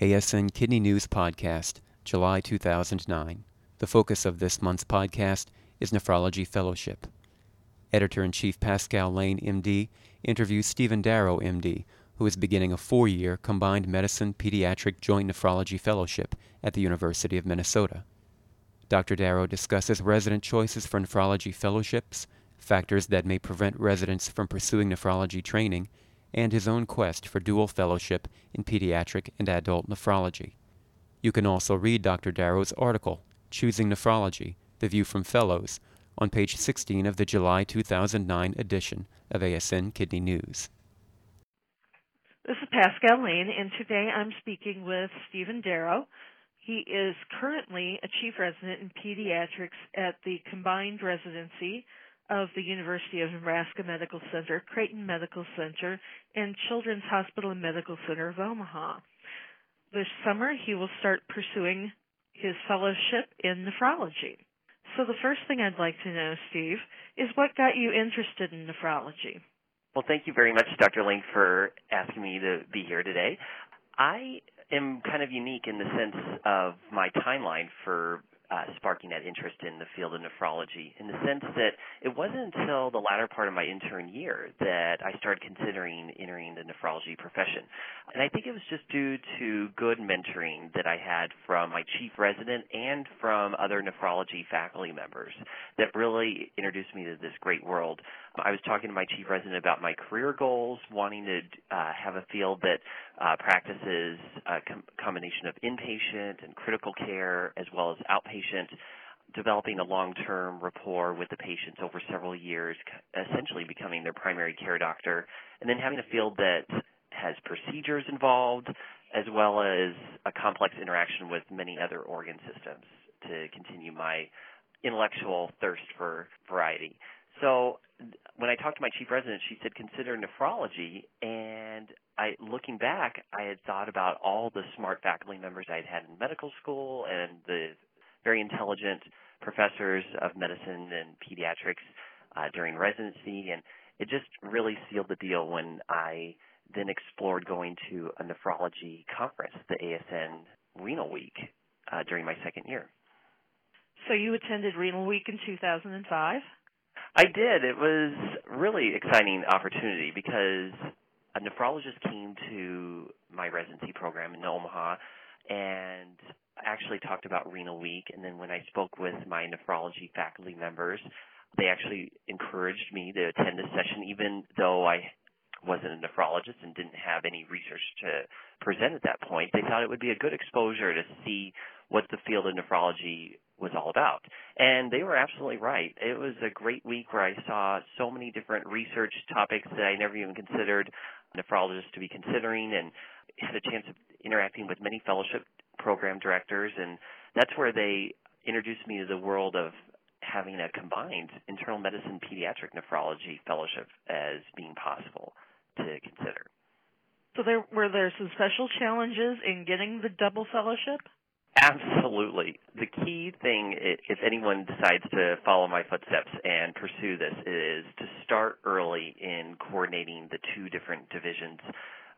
ASN Kidney News Podcast, July 2009. The focus of this month's podcast is Nephrology Fellowship. Editor in Chief Pascale Lane, MD, interviews Stephen Darrow, MD, who is beginning a four year combined medicine pediatric joint nephrology fellowship at the University of Minnesota. Dr. Darrow discusses resident choices for nephrology fellowships, factors that may prevent residents from pursuing nephrology training, and his own quest for dual fellowship in pediatric and adult nephrology. You can also read Dr. Darrow's article, Choosing Nephrology The View from Fellows, on page 16 of the July 2009 edition of ASN Kidney News. This is Pascale Lane, and today I'm speaking with Stephen Darrow. He is currently a chief resident in pediatrics at the combined residency of the University of Nebraska Medical Center, Creighton Medical Center, and Children's Hospital and Medical Center of Omaha. This summer, he will start pursuing his fellowship in nephrology. So the first thing I'd like to know, Steve, is what got you interested in nephrology? Well, thank you very much, Dr. Link, for asking me to be here today. I am kind of unique in the sense of my timeline for uh, sparking that interest in the field of nephrology in the sense that it wasn't until the latter part of my intern year that I started considering entering the nephrology profession. And I think it was just due to good mentoring that I had from my chief resident and from other nephrology faculty members that really introduced me to this great world. I was talking to my chief resident about my career goals, wanting to uh, have a field that uh, practices a com- combination of inpatient and critical care as well as outpatient, developing a long-term rapport with the patients over several years, essentially becoming their primary care doctor, and then having a field that has procedures involved as well as a complex interaction with many other organ systems to continue my intellectual thirst for variety. So when I talked to my chief resident, she said consider nephrology, and I, looking back, I had thought about all the smart faculty members I'd had in medical school and the very intelligent professors of medicine and pediatrics uh, during residency, and it just really sealed the deal when I then explored going to a nephrology conference, the ASN Renal Week, uh, during my second year. So you attended Renal Week in 2005? I did. It was really exciting opportunity because a nephrologist came to my residency program in Omaha and actually talked about Renal Week. And then when I spoke with my nephrology faculty members, they actually encouraged me to attend this session, even though I wasn't a nephrologist and didn't have any research to present at that point. They thought it would be a good exposure to see what the field of nephrology was all about. And they were absolutely right. It was a great week where I saw so many different research topics that I never even considered nephrologists to be considering and had a chance of interacting with many fellowship program directors and that's where they introduced me to the world of having a combined internal medicine pediatric nephrology fellowship as being possible to consider. So there were there some special challenges in getting the double fellowship? Absolutely. The key thing, if anyone decides to follow my footsteps and pursue this, is to start early in coordinating the two different divisions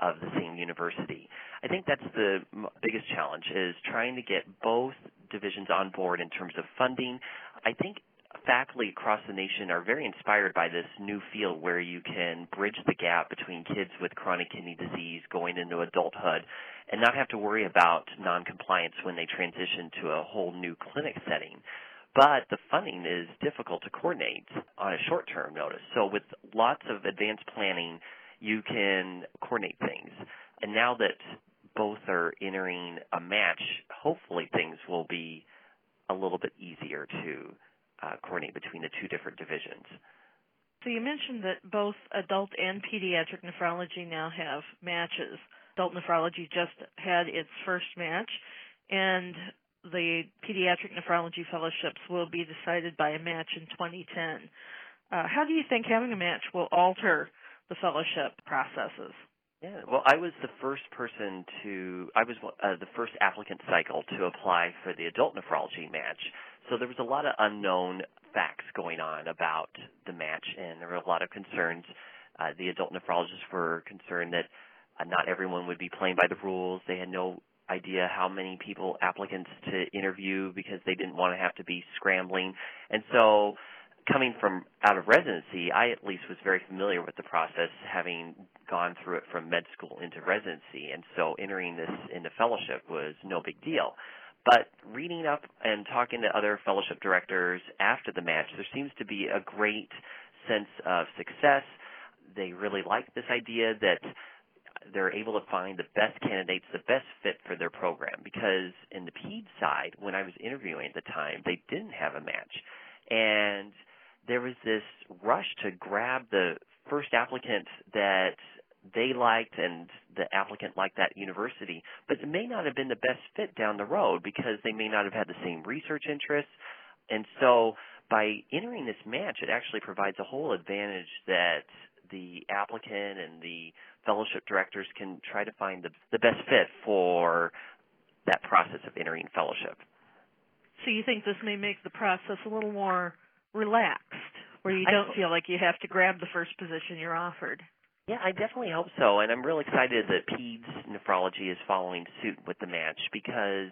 of the same university. I think that's the biggest challenge is trying to get both divisions on board in terms of funding. I think faculty across the nation are very inspired by this new field where you can bridge the gap between kids with chronic kidney disease going into adulthood and not have to worry about noncompliance when they transition to a whole new clinic setting. But the funding is difficult to coordinate on a short term notice. So with lots of advanced planning, you can coordinate things. And now that both are entering a match, hopefully things will be a little bit easier to uh, coordinate between the two different divisions. So you mentioned that both adult and pediatric nephrology now have matches. Adult nephrology just had its first match, and the pediatric nephrology fellowships will be decided by a match in 2010. Uh, how do you think having a match will alter the fellowship processes? Yeah, well, I was the first person to, I was uh, the first applicant cycle to apply for the adult nephrology match. So there was a lot of unknown facts going on about the match, and there were a lot of concerns. Uh, the adult nephrologists were concerned that uh, not everyone would be playing by the rules. They had no idea how many people applicants to interview because they didn't want to have to be scrambling. And so coming from out of residency, I at least was very familiar with the process, having gone through it from med school into residency, and so entering this into fellowship was no big deal. But reading up and talking to other fellowship directors after the match, there seems to be a great sense of success. They really like this idea that they're able to find the best candidates, the best fit for their program. Because in the PED side, when I was interviewing at the time, they didn't have a match. And there was this rush to grab the first applicant that they liked and the applicant liked that university, but it may not have been the best fit down the road because they may not have had the same research interests. And so by entering this match, it actually provides a whole advantage that the applicant and the fellowship directors can try to find the, the best fit for that process of entering fellowship. So you think this may make the process a little more relaxed, where you don't feel like you have to grab the first position you're offered. Yeah, I definitely hope so, and I'm really excited that PEDS nephrology is following suit with the match because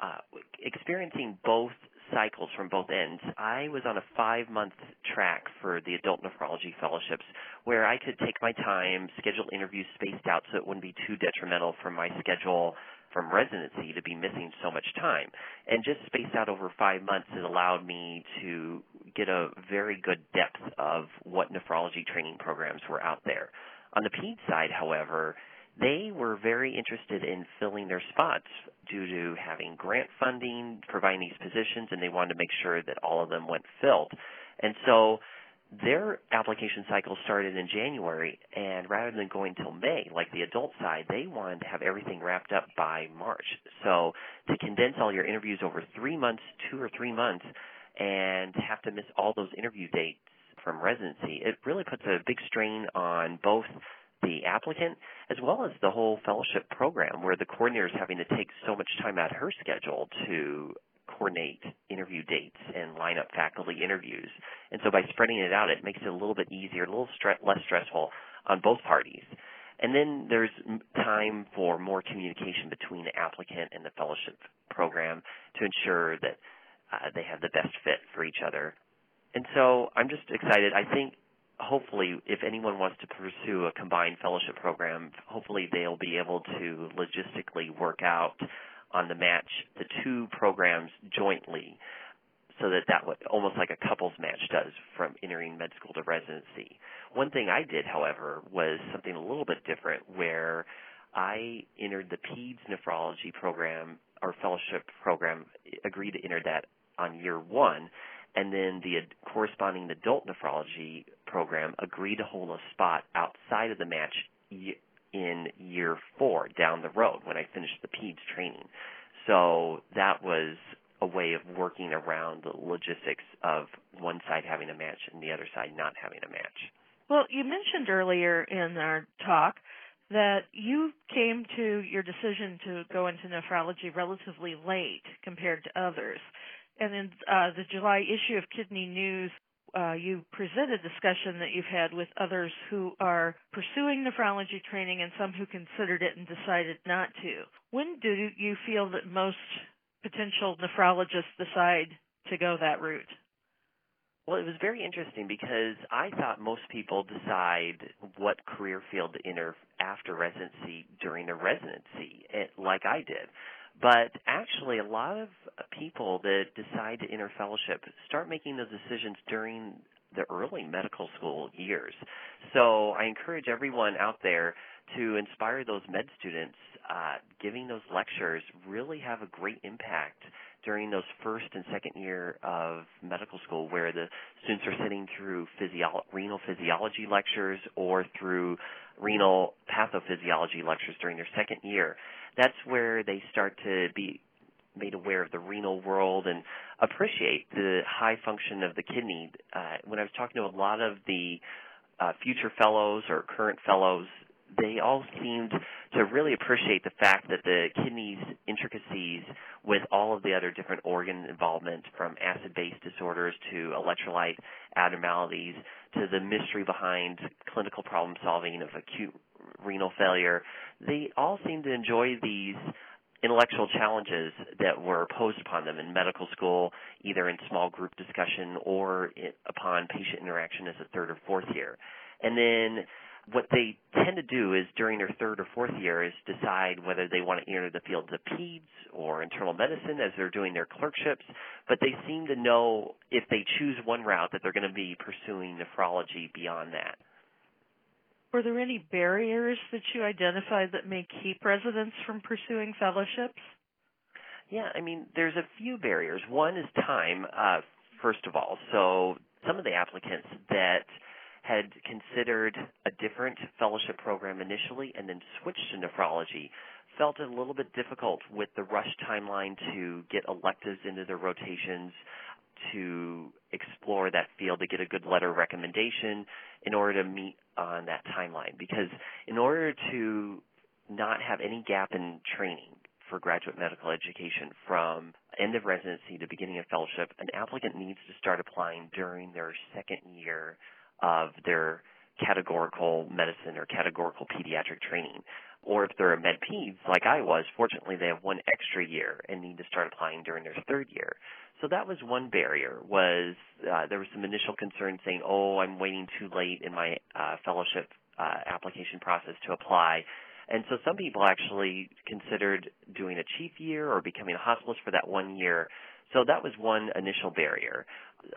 uh, experiencing both cycles from both ends. I was on a five month track for the adult nephrology fellowships where I could take my time, schedule interviews spaced out so it wouldn't be too detrimental for my schedule from residency to be missing so much time. And just spaced out over five months, it allowed me to get a very good depth of what nephrology training programs were out there. On the PED side, however, they were very interested in filling their spots due to having grant funding, providing these positions, and they wanted to make sure that all of them went filled. And so their application cycle started in January, and rather than going till May, like the adult side, they wanted to have everything wrapped up by March. So to condense all your interviews over three months, two or three months, and have to miss all those interview dates from residency, it really puts a big strain on both the applicant as well as the whole fellowship program where the coordinator is having to take so much time out of her schedule to coordinate interview dates and line up faculty interviews. And so by spreading it out, it makes it a little bit easier, a little stre- less stressful on both parties. And then there's time for more communication between the applicant and the fellowship program to ensure that uh, they have the best fit for each other. And so I'm just excited. I think hopefully if anyone wants to pursue a combined fellowship program, hopefully they'll be able to logistically work out on the match the two programs jointly so that that would almost like a couples match does from entering med school to residency. One thing I did, however, was something a little bit different where I entered the PEDS nephrology program or fellowship program, agreed to enter that on year one, and then the corresponding adult nephrology program agreed to hold a spot outside of the match in year four down the road when I finished the PEDS training. So that was a way of working around the logistics of one side having a match and the other side not having a match. Well, you mentioned earlier in our talk that you came to your decision to go into nephrology relatively late compared to others. And in uh, the July issue of Kidney News, uh, you present a discussion that you've had with others who are pursuing nephrology training and some who considered it and decided not to. When do you feel that most potential nephrologists decide to go that route? Well, it was very interesting because I thought most people decide what career field to enter after residency during their residency, like I did. But actually, a lot of people that decide to enter fellowship start making those decisions during the early medical school years. So I encourage everyone out there to inspire those med students. Uh, giving those lectures really have a great impact during those first and second year of medical school where the students are sitting through physio- renal physiology lectures or through renal pathophysiology lectures during their second year that's where they start to be made aware of the renal world and appreciate the high function of the kidney. Uh, when I was talking to a lot of the uh, future fellows or current fellows, they all seemed to really appreciate the fact that the kidney's intricacies with all of the other different organ involvement from acid-base disorders to electrolyte abnormalities to the mystery behind clinical problem solving of acute renal failure, they all seemed to enjoy these intellectual challenges that were posed upon them in medical school, either in small group discussion or upon patient interaction as a third or fourth year. And then what they tend to do is during their third or fourth year is decide whether they want to enter the fields of peds or internal medicine as they're doing their clerkships, but they seem to know if they choose one route that they're going to be pursuing nephrology beyond that. Were there any barriers that you identified that may keep residents from pursuing fellowships? Yeah, I mean, there's a few barriers. One is time, uh, first of all. So some of the applicants that had considered a different fellowship program initially and then switched to nephrology felt it a little bit difficult with the rush timeline to get electives into their rotations to explore that field to get a good letter of recommendation in order to meet on that timeline. Because in order to not have any gap in training for graduate medical education from end of residency to beginning of fellowship, an applicant needs to start applying during their second year of their categorical medicine or categorical pediatric training. Or if they're a med peds like I was, fortunately they have one extra year and need to start applying during their third year. So that was one barrier was uh, there was some initial concern saying, oh, I'm waiting too late in my uh, fellowship uh, application process to apply. And so some people actually considered doing a chief year or becoming a hospitalist for that one year. So that was one initial barrier.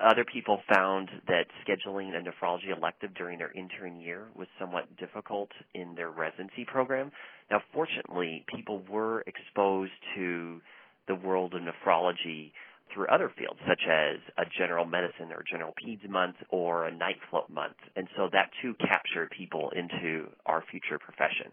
Other people found that scheduling a nephrology elective during their intern year was somewhat difficult in their residency program. Now, fortunately, people were exposed to the world of nephrology through other fields, such as a general medicine or general peds month or a night float month. And so that too captured people into our future profession.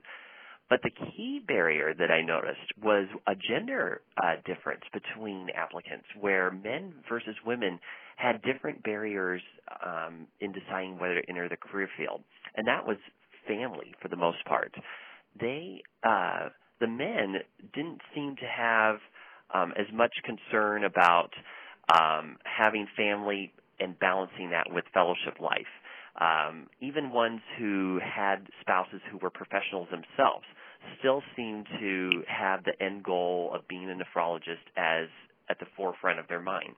But the key barrier that I noticed was a gender uh, difference between applicants, where men versus women had different barriers um, in deciding whether to enter the career field, and that was family for the most part. They, uh, the men, didn't seem to have um, as much concern about um, having family and balancing that with fellowship life. Um, even ones who had spouses who were professionals themselves still seem to have the end goal of being a nephrologist as at the forefront of their mind.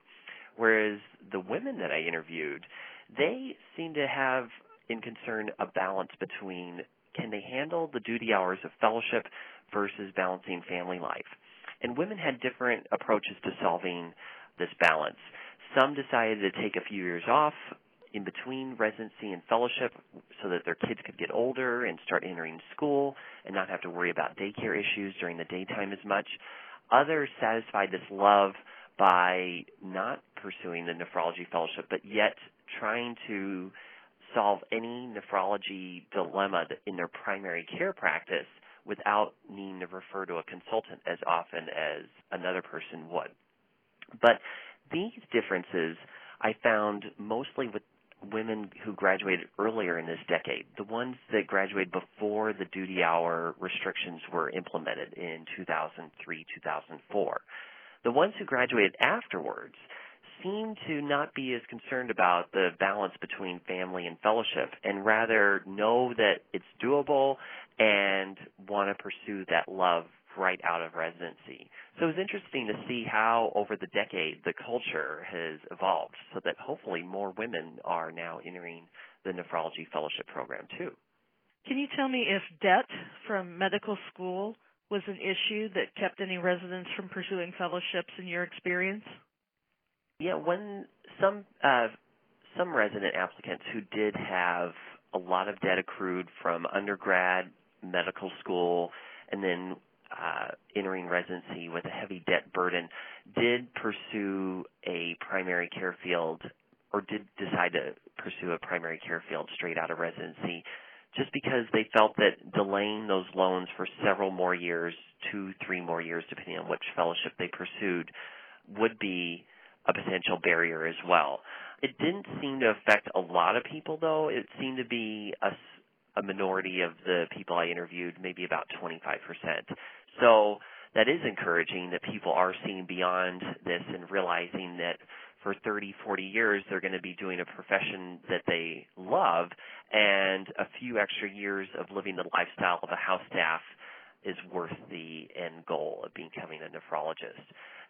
Whereas the women that I interviewed, they seem to have in concern a balance between can they handle the duty hours of fellowship versus balancing family life. And women had different approaches to solving this balance. Some decided to take a few years off in between residency and fellowship so that their kids could get older and start entering school and not have to worry about daycare issues during the daytime as much. Others satisfied this love by not pursuing the nephrology fellowship, but yet trying to solve any nephrology dilemma in their primary care practice without needing to refer to a consultant as often as another person would. But these differences I found mostly with women who graduated earlier in this decade, the ones that graduated before the duty hour restrictions were implemented in 2003, 2004. The ones who graduated afterwards seem to not be as concerned about the balance between family and fellowship and rather know that it's doable and want to pursue that love right out of residency. So it was interesting to see how over the decade the culture has evolved so that hopefully more women are now entering the nephrology fellowship program too. Can you tell me if debt from medical school was an issue that kept any residents from pursuing fellowships in your experience? Yeah, when some uh, some resident applicants who did have a lot of debt accrued from undergrad medical school and then uh, entering residency with a heavy debt burden did pursue a primary care field or did decide to pursue a primary care field straight out of residency just because they felt that delaying those loans for several more years, two, three more years, depending on which fellowship they pursued, would be a potential barrier as well. It didn't seem to affect a lot of people, though. It seemed to be a, a minority of the people I interviewed, maybe about 25%. So that is encouraging that people are seeing beyond this and realizing that for 30, 40 years they're going to be doing a profession that they love and a few extra years of living the lifestyle of a house staff is worth the end goal of becoming a nephrologist.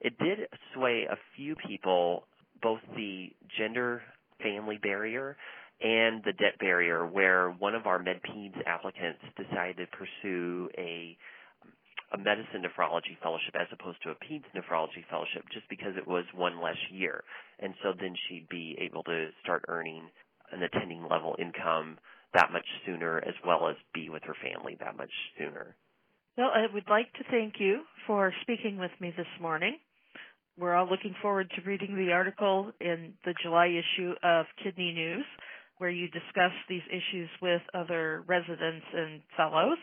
It did sway a few people, both the gender family barrier and the debt barrier, where one of our MedPeds applicants decided to pursue a a medicine nephrology fellowship as opposed to a peds nephrology fellowship just because it was one less year. And so then she'd be able to start earning an attending level income that much sooner as well as be with her family that much sooner. Well, I would like to thank you for speaking with me this morning. We're all looking forward to reading the article in the July issue of Kidney News where you discuss these issues with other residents and fellows.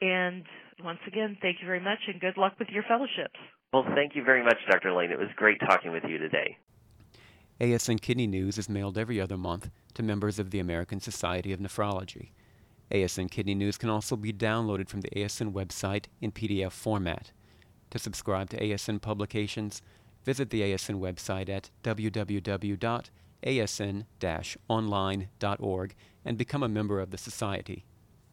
And once again, thank you very much and good luck with your fellowships. Well, thank you very much, Dr. Lane. It was great talking with you today. ASN Kidney News is mailed every other month to members of the American Society of Nephrology. ASN Kidney News can also be downloaded from the ASN website in PDF format. To subscribe to ASN publications, visit the ASN website at www.asn-online.org and become a member of the Society.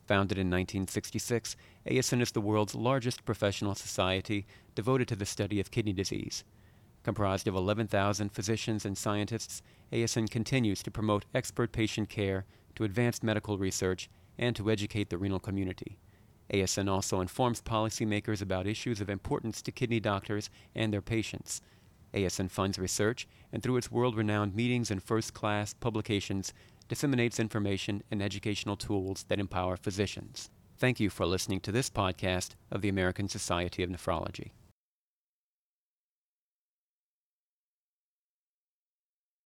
Founded in 1966, ASN is the world's largest professional society devoted to the study of kidney disease. Comprised of 11,000 physicians and scientists, ASN continues to promote expert patient care, to advance medical research, and to educate the renal community. ASN also informs policymakers about issues of importance to kidney doctors and their patients. ASN funds research and, through its world renowned meetings and first class publications, disseminates information and educational tools that empower physicians. Thank you for listening to this podcast of the American Society of Nephrology.